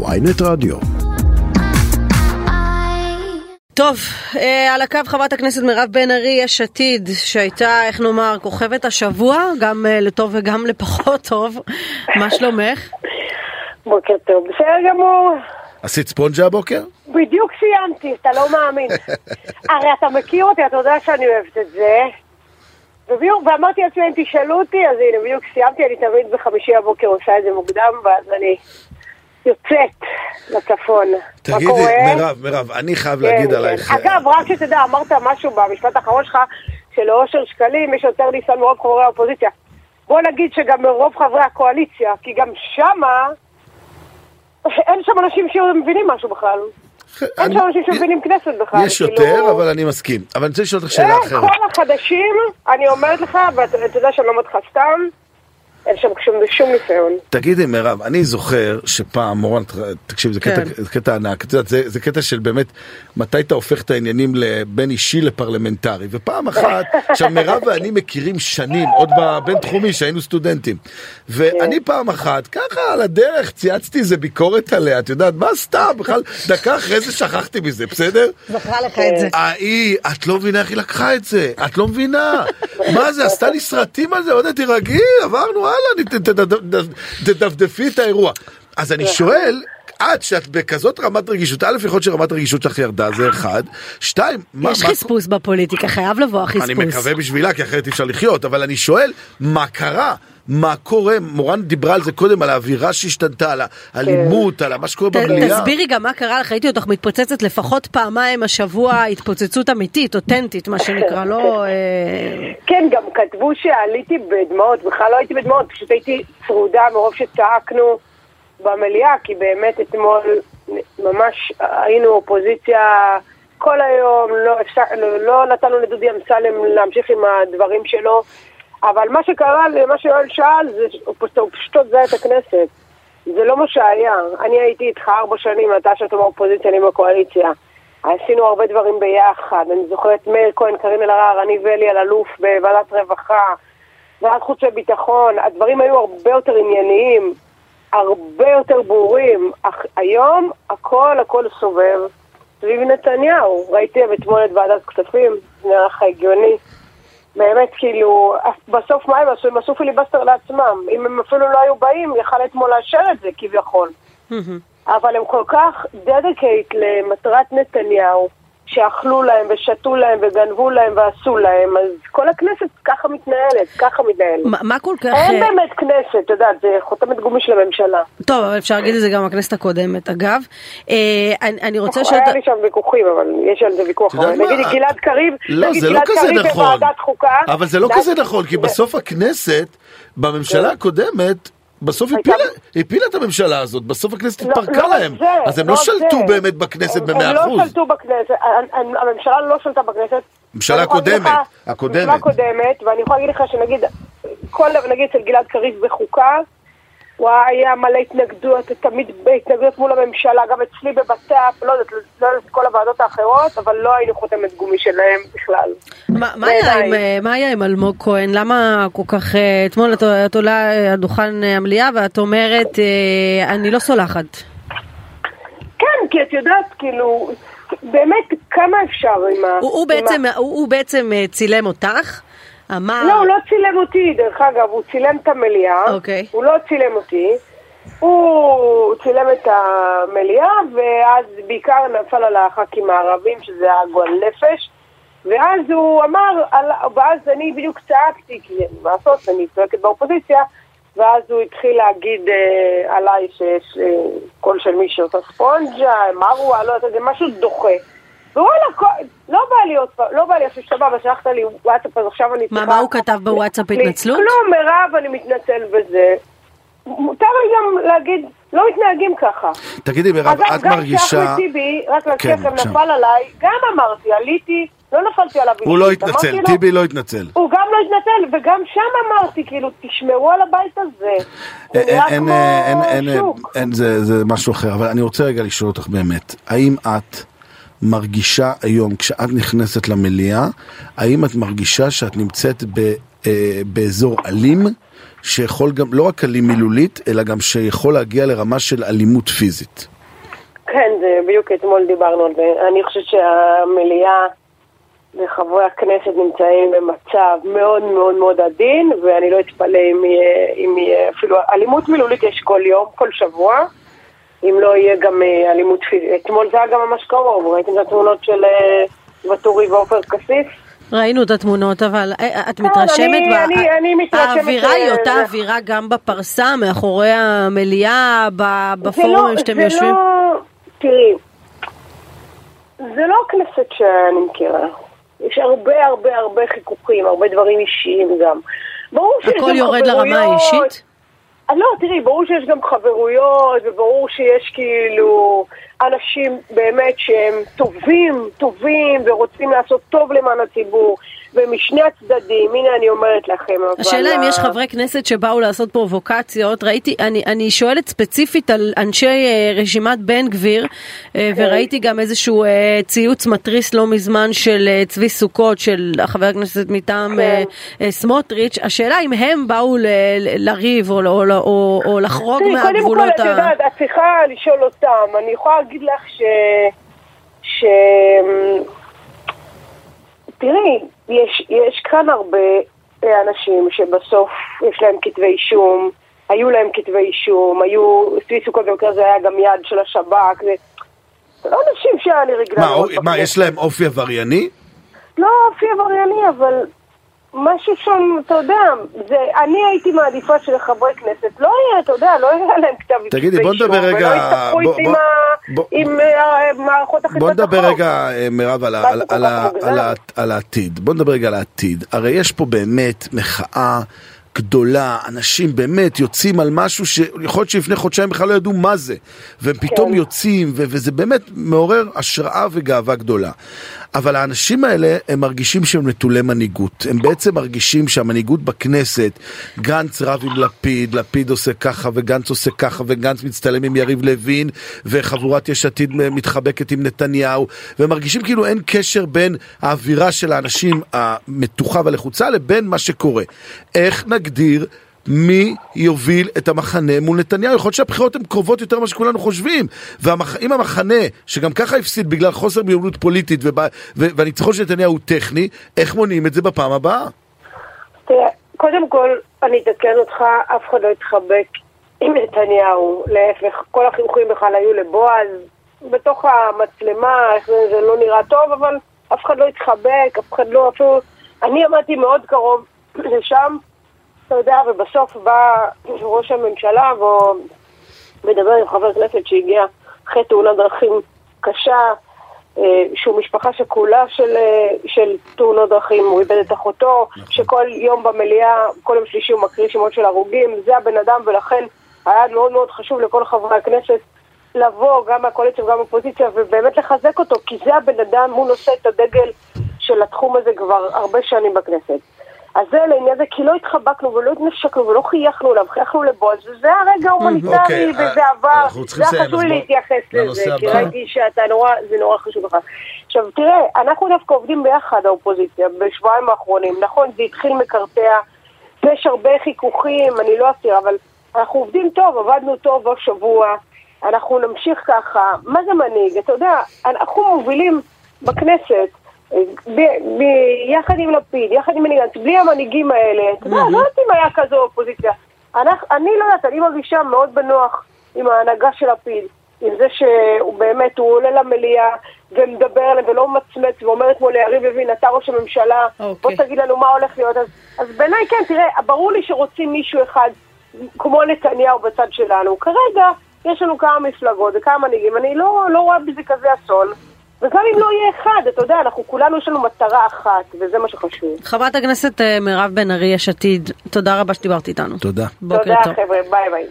ויינט רדיו. טוב, אה, על הקו חברת הכנסת מירב בן ארי, יש עתיד, שהייתה, איך נאמר, כוכבת השבוע, גם אה, לטוב וגם לפחות טוב. מה שלומך? בוקר טוב, בסדר גמור. עשית ספונג'ה הבוקר? בדיוק סיימתי, אתה לא מאמין. הרי אתה מכיר אותי, אתה יודע שאני אוהבת את זה. ובדיוק, ואמרתי לעצמי, אם תשאלו אותי, אז הנה, בדיוק סיימתי, אני תמיד בחמישי הבוקר עושה את זה מוקדם, ואז אני יוצאת לצפון. תגידי? מירב, מירב, אני חייב כן, להגיד כן. עלייך... אגב, רק שתדע, אמרת משהו במשפט האחרון שלך, שלאושר שקלים יש יותר ניסיון מרוב חברי האופוזיציה. בוא נגיד שגם מרוב חברי הקואליציה, כי גם שמה, אין שם אנשים שמבינים משהו בכלל. אין שם אנשים שמבינים כנסת בכלל. יש כאילו- יותר, אבל אני מסכים. אבל אני רוצה לשאול אותך שאלה אה, אחרת. כל החדשים, אני אומרת לך, ואתה אתה יודע שאני לא אומרת לך סתם, אין שם שום, שום ניסיון. תגידי מירב, אני זוכר שפעם, מורן, תקשיב, זה כן. קטע, זה קטע ענק, את יודעת, זה, זה קטע של באמת, מתי אתה הופך את העניינים לבין אישי לפרלמנטרי, ופעם אחת, עכשיו מירב ואני מכירים שנים, עוד בבינתחומי שהיינו סטודנטים, ואני פעם אחת, ככה על הדרך צייצתי איזה ביקורת עליה, את יודעת, מה סתם, בכלל, דקה אחרי זה שכחתי מזה, בסדר? זכרה לך את זה. ההיא, את לא מבינה איך היא לקחה את זה, את לא מבינה. מה זה, עשתה לי סרטים על זה, עוד תירגעי, עברנו ת- תדפדפי את האירוע. אז אני שואל, את, שאת בכזאת רמת רגישות, א', יכול להיות שרמת הרגישות שלך ירדה, זה אחד. שתיים, מה... יש חספוס בפוליטיקה, חייב לבוא החספוס. אני מקווה בשבילה, כי אחרת אי אפשר לחיות, אבל אני שואל, מה קרה? מה קורה? מורן דיברה על זה קודם, על האווירה שהשתנתה, על האלימות, על מה שקורה במליאה. תסבירי גם מה קרה לך, ראיתי אותך מתפוצצת לפחות פעמיים השבוע, התפוצצות אמיתית, אותנטית, מה שנקרא, לא... אה, כן, גם כתבו שעליתי בדמעות, בכלל לא הייתי בדמעות, פשוט הייתי צרודה מרוב שצעקנו במליאה, כי באמת אתמול ממש היינו אופוזיציה כל היום, לא, לא, לא נתנו לדודי אמסלם להמשיך עם הדברים שלו, אבל מה שקרה, מה שיואל שאל, זה פשוט- הוזע את הכנסת. זה לא מה שהיה. אני הייתי איתך ארבע שנים, אתה שאתה באופוזיציה, אני בקואליציה. עשינו הרבה דברים ביחד. אני זוכרת מאיר כהן, קארין אלהרר, אני ואלי אלאלוף בוועדת רווחה, ועדת חוץ וביטחון. הדברים היו הרבה יותר ענייניים, הרבה יותר ברורים. אך היום הכל הכל סובב סביב נתניהו. ראיתי אתמול את ועדת כספים, נראה לך הגיוני. באמת, כאילו, בסוף מה הם עשו? הם עשו פיליבסטר לעצמם. אם הם אפילו לא היו באים, יכל אתמול לאשר את זה, כביכול. אבל הם כל כך dedicated למטרת נתניהו, שאכלו להם ושתו להם וגנבו להם ועשו להם, אז כל הכנסת ככה מתנהלת, ככה מתנהלת. מה- מה כל כך... אין אה, באמת כנסת, את יודעת, זה חותמת גומי של הממשלה. טוב, אבל אפשר להגיד את זה גם בכנסת הקודמת, אגב. אה, אני אני רוצה לשאול... היה לי שם ויכוחים, אבל יש על זה ויכוח. נגיד מה? גלעד קריב, לא, נגיד זה לא גלעד כזה קריב נכון. בוועדת חוקה. אבל זה לא כזה נכון, כי בסוף הכנסת, בממשלה הקודמת, בסוף הפילה, את הממשלה הזאת, בסוף הכנסת לא- התפרקה לא להם, זה, אז הם לא זה. שלטו באמת בכנסת הם- במאה הם לא אחוז. שלטו בכנסת, הממשלה לא שלטה בכנסת. הממשלה הקודמת, הקודמת. הממשלה הקודמת, ואני יכולה להגיד לך שנגיד, כל, נגיד אצל גלעד קריב בחוקה, הוא היה מלא התנגדויות, תמיד בהתנגדויות מול הממשלה, גם אצלי בבט"פ, לא יודעת, לא יודעת כל הוועדות האחרות, אבל לא היינו חותמת גומי שלהם בכלל. מה היה. עם, אה, היה עם אלמוג כהן? למה כל כך... אה, אתמול את- עולה אה, על דוכן אה, המליאה ואת אומרת, אני לא סולחת. כן, כי את יודעת, כאילו, באמת, כמה אפשר עם ה... הוא- בעצם- צילם אותך, אמר... לא, הוא לא צילם אותי, דרך אגב, הוא צילם את המליאה. אוקיי. הוא לא צילם אותי. הוא צילם את המליאה, ואז בעיקר נפל על הח"כים הערבים, שזה היה גועל נפש. ואז הוא אמר, על- ואז אני בדיוק צעקתי, כי מה לעשות, אני צועקת באופוזיציה, ואז הוא התחיל להגיד אה, עליי שיש אה, קול של מי שעושה ספונג'ה, מרווה, לא יודעת, זה משהו דוחה. ווואלה, כל- לא בא לי עוד פעם, לא בא לי עכשיו בא ושלחת לי וואטסאפ, אז עכשיו אני מה, מה הוא כתב בוואטסאפ, התנצלות? כלום, מירב, אני מתנצל בזה. מותר לי גם להגיד, לא מתנהגים ככה. תגידי מירב, אגב, את גם מרגישה... כשאחמד טיבי, רק להזכיר כן, לכם, בבקשה. נפל עליי, גם אמרתי, עליתי, לא נפלתי עליו. הוא לא התנצל, טיבי לא התנצל. הוא גם לא התנצל, וגם שם אמרתי, כאילו, תשמרו על הבית הזה. זה אין, נראה אין, כמו אין, אין, שוק. זה משהו אחר, אבל אני רוצה רגע לשאול אותך באמת, האם את מרגישה היום, כשאת נכנסת למליאה, האם את מרגישה שאת נמצאת ב, אה, באזור אלים, שיכול גם, לא רק אלים מילולית, אלא גם שיכול להגיע לרמה של אלימות פיזית. כן, זה בדיוק אתמול דיברנו על זה. אני חושבת שהמליאה וחברי הכנסת נמצאים במצב מאוד מאוד מאוד עדין, ואני לא אתפלא אם יהיה, אם יהיה אפילו אלימות מילולית יש כל יום, כל שבוע, אם לא יהיה גם אה, אלימות פיזית. אתמול זה היה גם ממש קרוב, ראיתם את התמונות של אה, ואטורי ועופר כסיף? ראינו את התמונות, אבל אה, את כן, מתרשמת, אני- ב- אני- אני מתרשמת, האווירה היא אותה אווירה גם בפרסה, מאחורי המליאה, זה בפורומים לא- שאתם זה יושבים? לא, תראי, זה לא הכנסת שאני מכירה. יש הרבה הרבה הרבה חיכוכים, הרבה דברים אישיים גם. ברור שיש הכל גם יורד לרמה חברויות. האישית? אז לא, תראי, ברור שיש גם חברויות, וברור שיש כאילו אנשים באמת שהם טובים, טובים, ורוצים לעשות טוב למען הציבור, ומשני הצדדים, הנה אני אומרת לכם, אבל... השאלה אם יש ה- חברי כנסת שבאו לעשות פרובוקציות, ראיתי, אני, אני שואלת ספציפית על אנשי אה, רשימת בן גביר, אה, כן. וראיתי גם איזשהו אה, ציוץ מתריס לא מזמן של אה, צבי סוכות, של חבר הכנסת מטעם אה, כן. אה, סמוטריץ', השאלה אם הם באו ל, ל, לריב או, או, או, או, או לחרוג תראי, קודם כל, מהגבולות את יודעת, את צריכה לשאול אותם. אני יכולה להגיד לך ש... ש... תראי, יש, יש כאן הרבה אנשים שבסוף יש להם כתבי אישום, היו להם כתבי אישום, היו, צבי סוכות במקרה הזה היה גם יד של השב"כ, זה... זה לא אנשים שאני רגילה מה, לראות מה. יש להם אופי עברייני? לא אופי עברייני, אבל משהו שם, אתה יודע, זה, אני הייתי מעדיפה שלחברי כנסת לא יהיה, אתה יודע, לא יהיה להם כתב אישום. תגידי, בוא נדבר רגע- ולא איתי בוא- עם אה, מערכות אכיפת בוא. נדבר רגע, אה, מירב, על העתיד. בוא נדבר רגע על העתיד. הרי יש פה באמת מחאה גדולה, אנשים באמת יוצאים על משהו שיכול להיות שלפני חודשיים בכלל לא ידעו מה זה, והם פתאום כן. יוצאים, ו- וזה באמת מעורר השראה וגאווה גדולה. אבל האנשים האלה, הם מרגישים שהם נטולי מנהיגות. הם בעצם מרגישים שהמנהיגות בכנסת, גנץ רב עם לפיד, לפיד עושה ככה וגנץ עושה ככה וגנץ מצטלם עם יריב לוין וחבורת יש עתיד מתחבקת עם נתניהו והם מרגישים כאילו אין קשר בין האווירה של האנשים המתוחה והלחוצה לבין מה שקורה. איך נגדיר מי יוביל את המחנה מול נתניהו? יכול להיות שהבחירות הן קרובות יותר ממה שכולנו חושבים. ואם המחנה, שגם ככה הפסיד בגלל חוסר מיומנות פוליטית ובא- ו- והניצחון של נתניהו הוא טכני, איך מונעים את זה בפעם הבאה? תראה, קודם כל, אני אתקן אותך, אף אחד לא התחבק עם נתניהו. להפך, כל החיוכים בכלל היו לבועז. בתוך המצלמה, זה לא נראה טוב, אבל אף אחד לא התחבק, אף אחד לא אפילו... אני עמדתי מאוד קרוב לשם, אתה יודע, ובסוף בא ראש הממשלה והוא מדבר עם חבר כנסת שהגיע אחרי תאונת דרכים קשה, אה, שהוא משפחה שכולה של, אה, של תאונות דרכים, הוא איבד את אחותו, שכל יום במליאה, כל יום שלישי הוא מקריא שמות של הרוגים, זה הבן אדם ולכן היה מאוד מאוד חשוב לכל חברי הכנסת לבוא, גם מהקואליציה וגם מהאופוזיציה, ובאמת לחזק אותו, כי זה הבן אדם, הוא נושא את הדגל של התחום הזה כבר הרבה שנים בכנסת. אז זה לעניין זה, כי לא התחבקנו ולא התנשקנו ולא חייכנו אליו, חייכנו לבועז, וזה הרגע ההומניטרי, אוקיי, וזה אה, עבר, אנחנו צריכים זה היה חשוב להתייחס לזה, כי. ראיתי שאתה נורא, זה נורא חשוב לך. עכשיו תראה, אנחנו דווקא עובדים ביחד, האופוזיציה, בשבועיים האחרונים, נכון, זה התחיל מקרטע, יש הרבה חיכוכים, אני לא אסתיר, אבל אנחנו עובדים טוב, עבדנו טוב עוד שבוע, אנחנו נמשיך ככה, מה זה מנהיג? אתה יודע, אנחנו מובילים בכנסת, ב- ב- יחד עם לפיד, יחד עם בני גנץ, בלי המנהיגים האלה, אתה יודע, לא יודעת אם היה כזו אופוזיציה. אנחנו- אני לא יודעת, אני מרגישה מאוד בנוח עם ההנהגה של לפיד, עם זה שהוא באמת, הוא עולה למליאה ומדבר עליהם ולא ממצמץ ואומר אתמול ליריב לוין, אתה ראש הממשלה, אוקיי. בוא תגיד לנו מה הולך להיות. אז, אז בעיניי כן, תראה, ברור לי שרוצים מישהו אחד כמו נתניהו בצד שלנו. כרגע יש לנו כמה מפלגות וכמה מנהיגים, אני לא, לא רואה בזה כזה אסון. וגם אם לא יהיה אחד, אתה יודע, אנחנו כולנו יש לנו מטרה אחת, וזה מה שחשוב. חברת הכנסת אה, מירב בן ארי, יש עתיד, תודה רבה שדיברת איתנו. תודה. בוקר תודה, טוב. חבר'ה, ביי ביי.